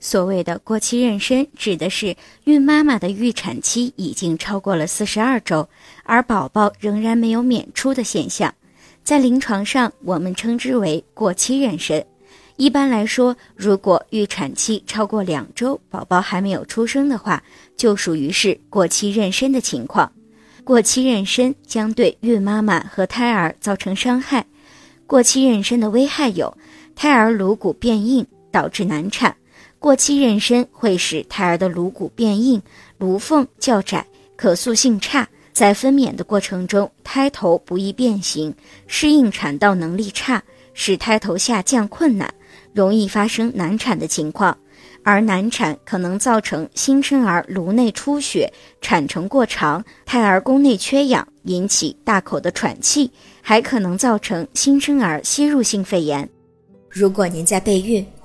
所谓的过期妊娠，指的是孕妈妈的预产期已经超过了四十二周，而宝宝仍然没有娩出的现象。在临床上，我们称之为过期妊娠。一般来说，如果预产期超过两周，宝宝还没有出生的话，就属于是过期妊娠的情况。过期妊娠将对孕妈妈和胎儿造成伤害。过期妊娠的危害有：胎儿颅骨变硬，导致难产。过期妊娠会使胎儿的颅骨变硬，颅缝较窄，可塑性差，在分娩的过程中，胎头不易变形，适应产道能力差，使胎头下降困难，容易发生难产的情况。而难产可能造成新生儿颅内出血、产程过长、胎儿宫内缺氧，引起大口的喘气，还可能造成新生儿吸入性肺炎。如果您在备孕、